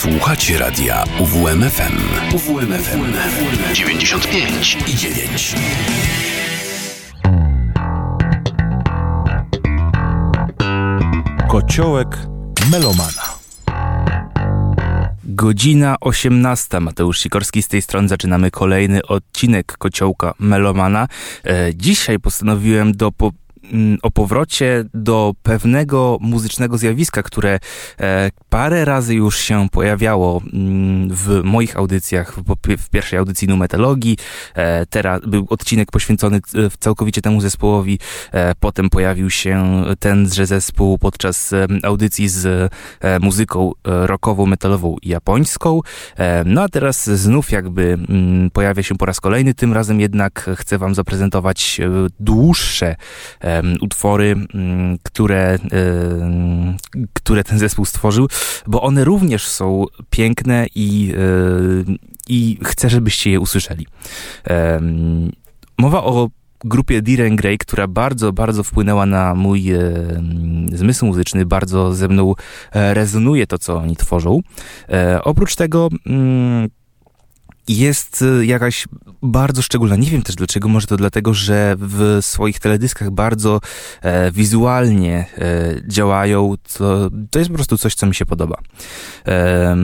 Słuchacie radia UWMFM. UWMFM 95 i 9. Kociołek melomana. Godzina 18. Mateusz Sikorski z tej strony. Zaczynamy kolejny odcinek Kociołka Melomana. E, dzisiaj postanowiłem do po o powrocie do pewnego muzycznego zjawiska, które e, parę razy już się pojawiało mm, w moich audycjach, w pierwszej audycji numetalogii. E, teraz był odcinek poświęcony e, całkowicie temu zespołowi. Potem pojawił się tenże zespół podczas audycji z muzyką rockową, metalową i japońską. No a teraz znów jakby mm, pojawia się po raz kolejny. Tym razem jednak chcę wam zaprezentować dłuższe utwory, mm, które, które ten zespół stworzył, bo one również są piękne i, i chcę, żebyście je usłyszeli. Mowa o grupie Diren Grey, która bardzo, bardzo wpłynęła na mój e, zmysł muzyczny, bardzo ze mną e, rezonuje to, co oni tworzą. E, oprócz tego mm, jest y, jakaś bardzo szczególna. Nie wiem też dlaczego, może to dlatego, że w swoich teledyskach bardzo e, wizualnie e, działają. To, to jest po prostu coś, co mi się podoba. E,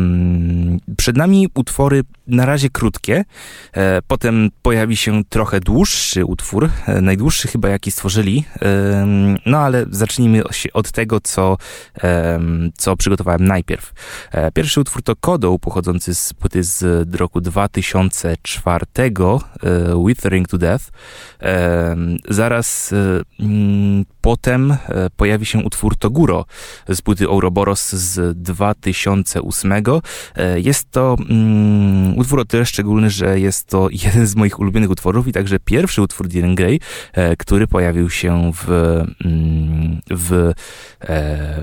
przed nami utwory na razie krótkie, e, potem pojawi się trochę dłuższy utwór, e, najdłuższy chyba jaki stworzyli, no ale zacznijmy od tego, co, co przygotowałem najpierw. E, pierwszy utwór to Kodą, pochodzący z płyty z roku 2000 2004 e, Withering to Death. E, zaraz e, mm, potem pojawi się utwór Toguro z płyty Ouroboros z 2008. Jest to mm, utwór o tyle szczególny, że jest to jeden z moich ulubionych utworów i także pierwszy utwór Dylan Gray, który pojawił się w, mm, w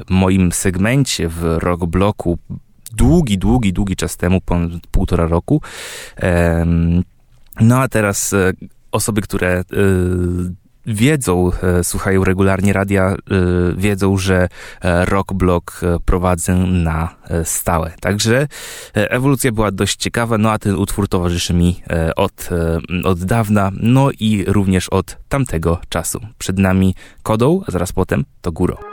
moim segmencie w rock bloku długi, długi, długi czas temu, ponad półtora roku. No a teraz e, osoby, które e, wiedzą, e, słuchają regularnie radia, wiedzą, że Rockblock prowadzę na stałe. Także ewolucja była dość ciekawa, no a ten utwór towarzyszy mi od, od dawna, no i również od tamtego czasu. Przed nami Kodą, a zaraz potem to Góro.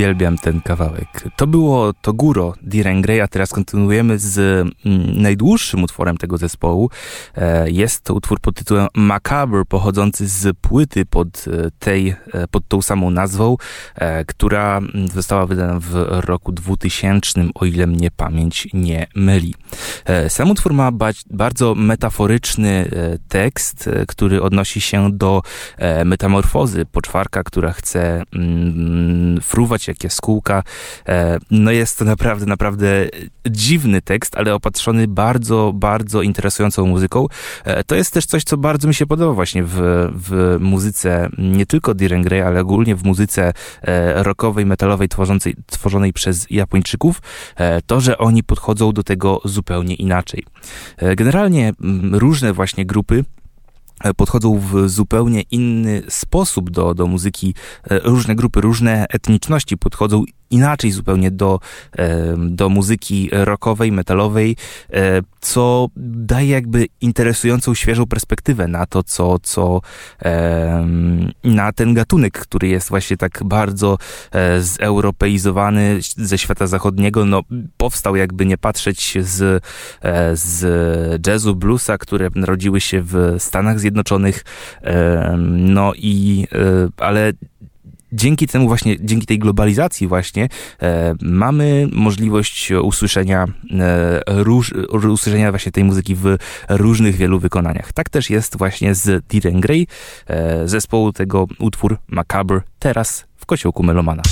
Uwielbiam ten kawałek. To było Toguro Diren Grey, a teraz kontynuujemy z mm, najdłuższym utworem tego zespołu. E, jest to utwór pod tytułem Macabre, pochodzący z płyty pod, e, tej, e, pod tą samą nazwą, która mm, została wydana w roku 2000, o ile mnie pamięć nie myli. Sam utwór ma ba bardzo metaforyczny tekst, który odnosi się do metamorfozy poczwarka, która chce mm, fruwać jak jaskółka. E, no jest to naprawdę, naprawdę dziwny tekst, ale opatrzony bardzo, bardzo interesującą muzyką. E, to jest też coś, co bardzo mi się podoba właśnie w, w muzyce, nie tylko Diren Grey, ale ogólnie w muzyce e, rockowej, metalowej tworzącej, tworzonej przez Japończyków. To, że oni podchodzą do tego zupełnie inaczej. Generalnie różne właśnie grupy podchodzą w zupełnie inny sposób do, do muzyki. E, różne grupy, różne etniczności podchodzą inaczej zupełnie do, do muzyki rockowej, metalowej, co daje jakby interesującą, świeżą perspektywę na to, co, co na ten gatunek, który jest właśnie tak bardzo zeuropeizowany ze świata zachodniego, no powstał jakby nie patrzeć z, z jazzu, bluesa, które narodziły się w Stanach Zjednoczonych, no i ale dzięki temu właśnie, dzięki tej globalizacji właśnie e, mamy możliwość usłyszenia e, róż, usłyszenia właśnie tej muzyki w różnych wielu wykonaniach. Tak też jest właśnie z Diren Grey, e, zespołu tego utwór Macabre, teraz w kociołku Melomana.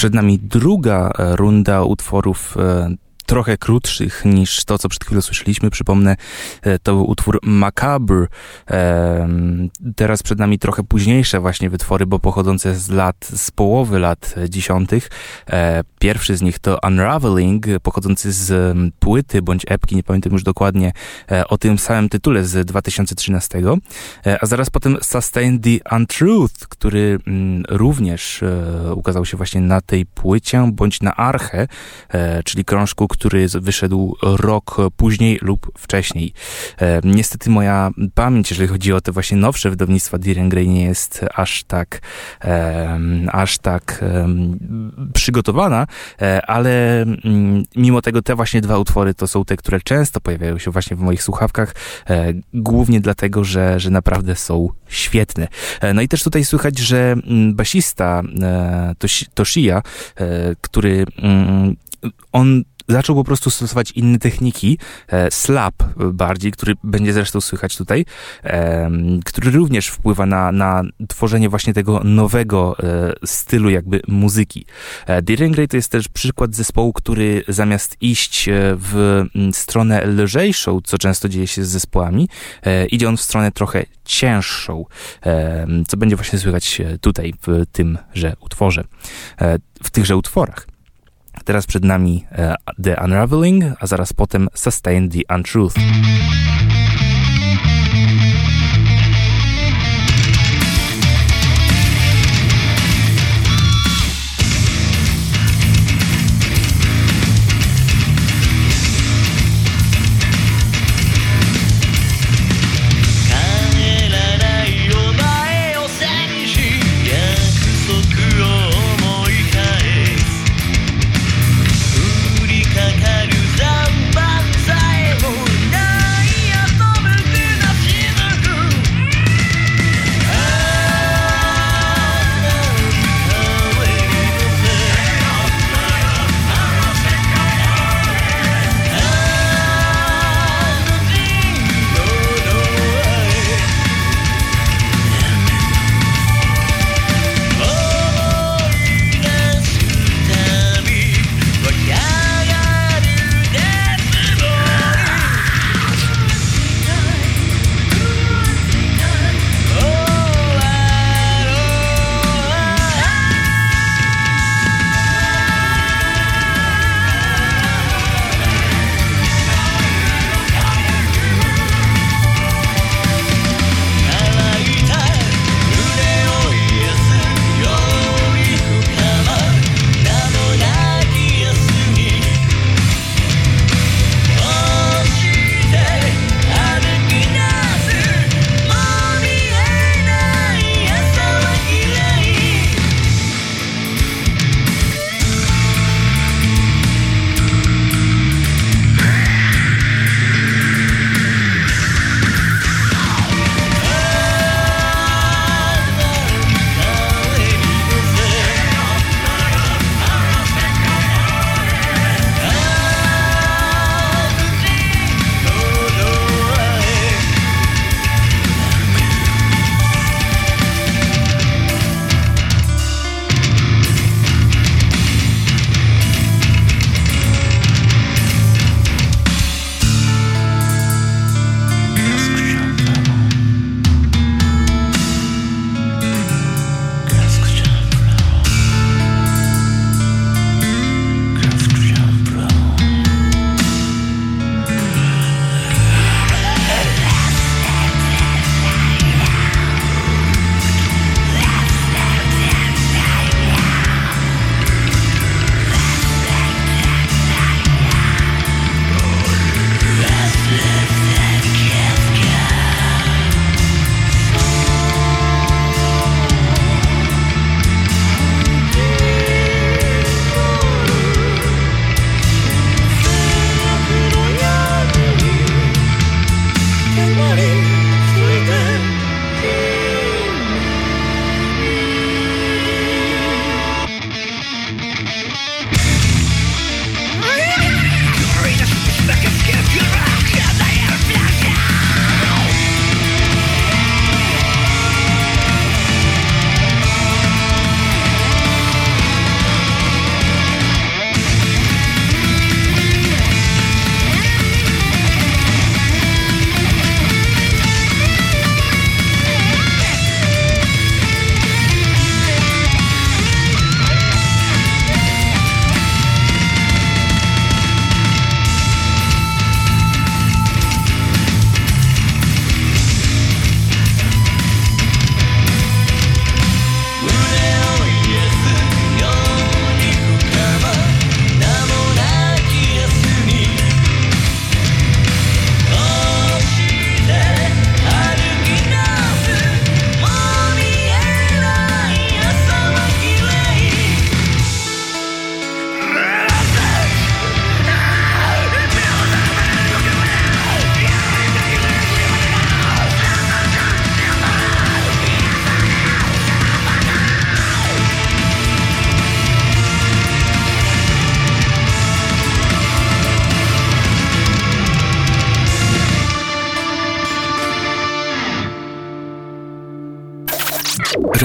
Przed nami druga e, runda utworów e, trochę krótszych niż to, co przed chwilą słyszeliśmy. Przypomnę, e, to był utwór Macabre. Teraz przed nami trochę późniejsze właśnie wytwory, bo pochodzące z lat, z połowy lat dziesiątych. E, pierwszy z nich to Unraveling, pochodzący z płyty bądź epki, nie pamiętam już dokładnie, e, o tym samym tytule z 2013. A zaraz potem Sustain the Untruth, który mm, również ukazał się właśnie na tej płycie, bądź na Arche, czyli krążku, który wyszedł rok później lub wcześniej. E, niestety moja pamięć, jeżeli chodzi o te właśnie nowsze wydawnictwa Diren Grey nie jest aż tak e, aż tak e, przygotowana, ale mm, mimo tego te właśnie dwa utwory to są te, które często pojawiają się właśnie w moich słuchawkach, głównie dlatego, że, że naprawdę są świetne. No i też tutaj słychać, że mm, basista Toshia, który mm, on zaczął po prostu stosować inne techniki, e, slap bardziej, który będzie zresztą słychać tutaj, e, który również wpływa na, na tworzenie właśnie tego nowego e, stylu jakby muzyki. E, Grey to jest też przykład zespołu, który zamiast iść e, w stronę lżejszą, co często dzieje się z zespołami, e, idzie on w stronę trochę cięższą, e, co będzie właśnie słychać tutaj w tymże utworze, w tychże utworach. Teraz przed nami e, The Unraveling, a zaraz potem Sustain the Untruth.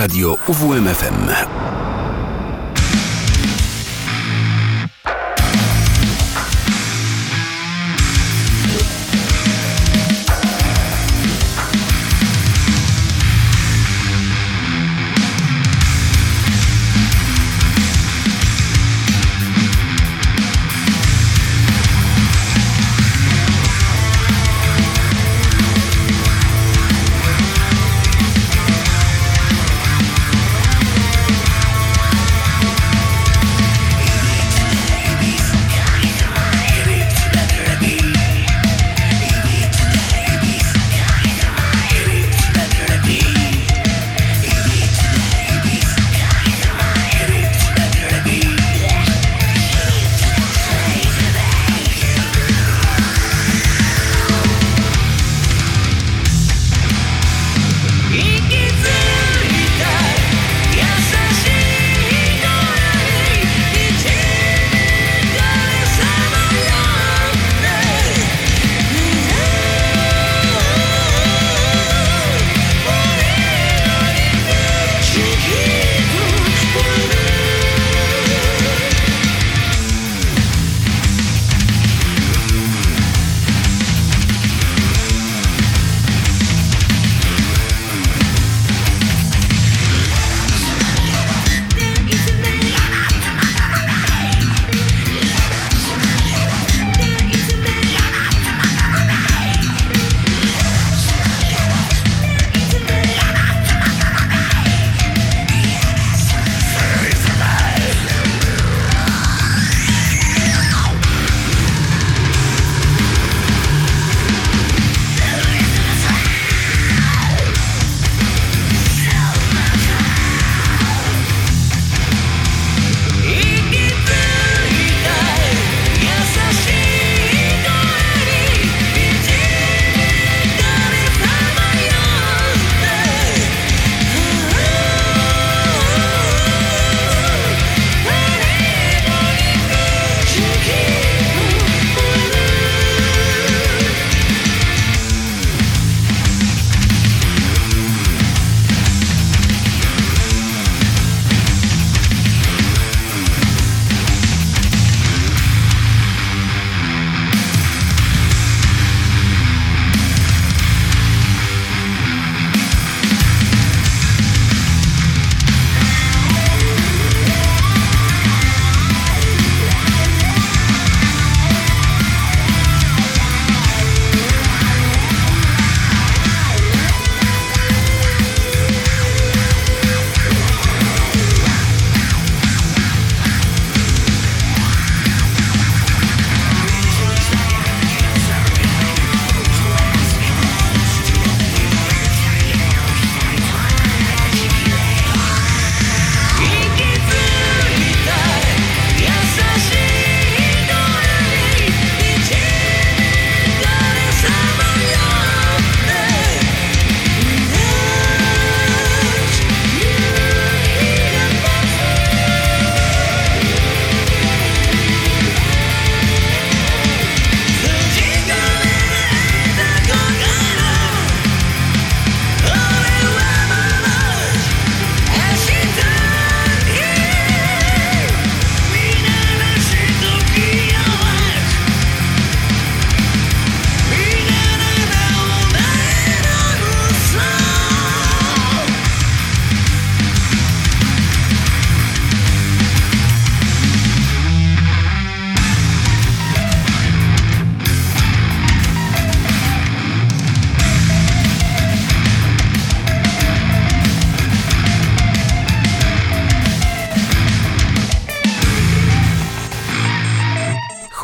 Radio UWMFM.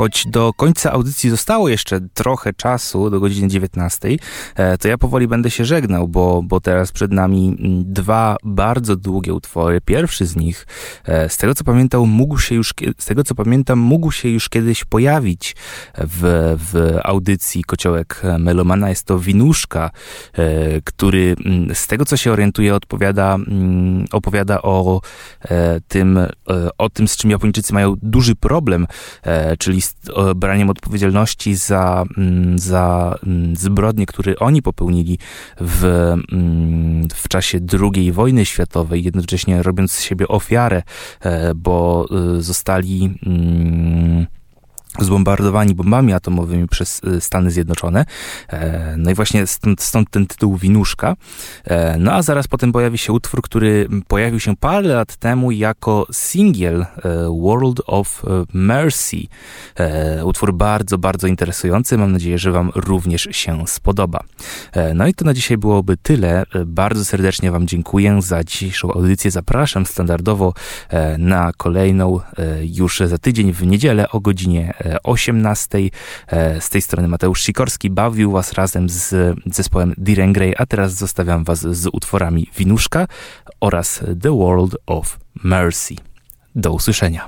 Choć do końca audycji zostało jeszcze trochę czasu, do godziny 19, e, to ja powoli będę się żegnał, bo, bo teraz przed nami dwa bardzo długie utwory. Pierwszy z nich, e, z tego co pamiętam, mógł się już, z tego co pamiętam, mógł się już kiedyś pojawić w, w audycji Kociołek Melomana. Jest to Winuszka, e, który z tego co się orientuje odpowiada, opowiada o tym, o tym, z czym Japończycy mają duży problem, czyli z z braniem odpowiedzialności za, mm, za mm, zbrodnie, które oni popełnili w, mm, w czasie II wojny światowej, jednocześnie robiąc z siebie ofiarę, e, bo e, zostali zbombardowani bombami atomowymi przez y, Stany Zjednoczone. E, no i właśnie stąd, stąd ten tytuł Winuszka. E, no a zaraz potem pojawi się utwór, który pojawił się parę lat temu jako singiel e, World of Mercy. Utwór bardzo, bardzo interesujący. Mam nadzieję, że Wam również się spodoba. No i to na dzisiaj byłoby tyle. Bardzo serdecznie Wam dziękuję za dzisiejszą audycję. Zapraszam standardowo na kolejną już za tydzień w niedzielę o godzinie 18. E, z tej strony Mateusz Sikorski bawił Was razem z zespołem Diren Grey, a teraz zostawiam Was z utworami Winuszka oraz The World of Mercy. Do usłyszenia.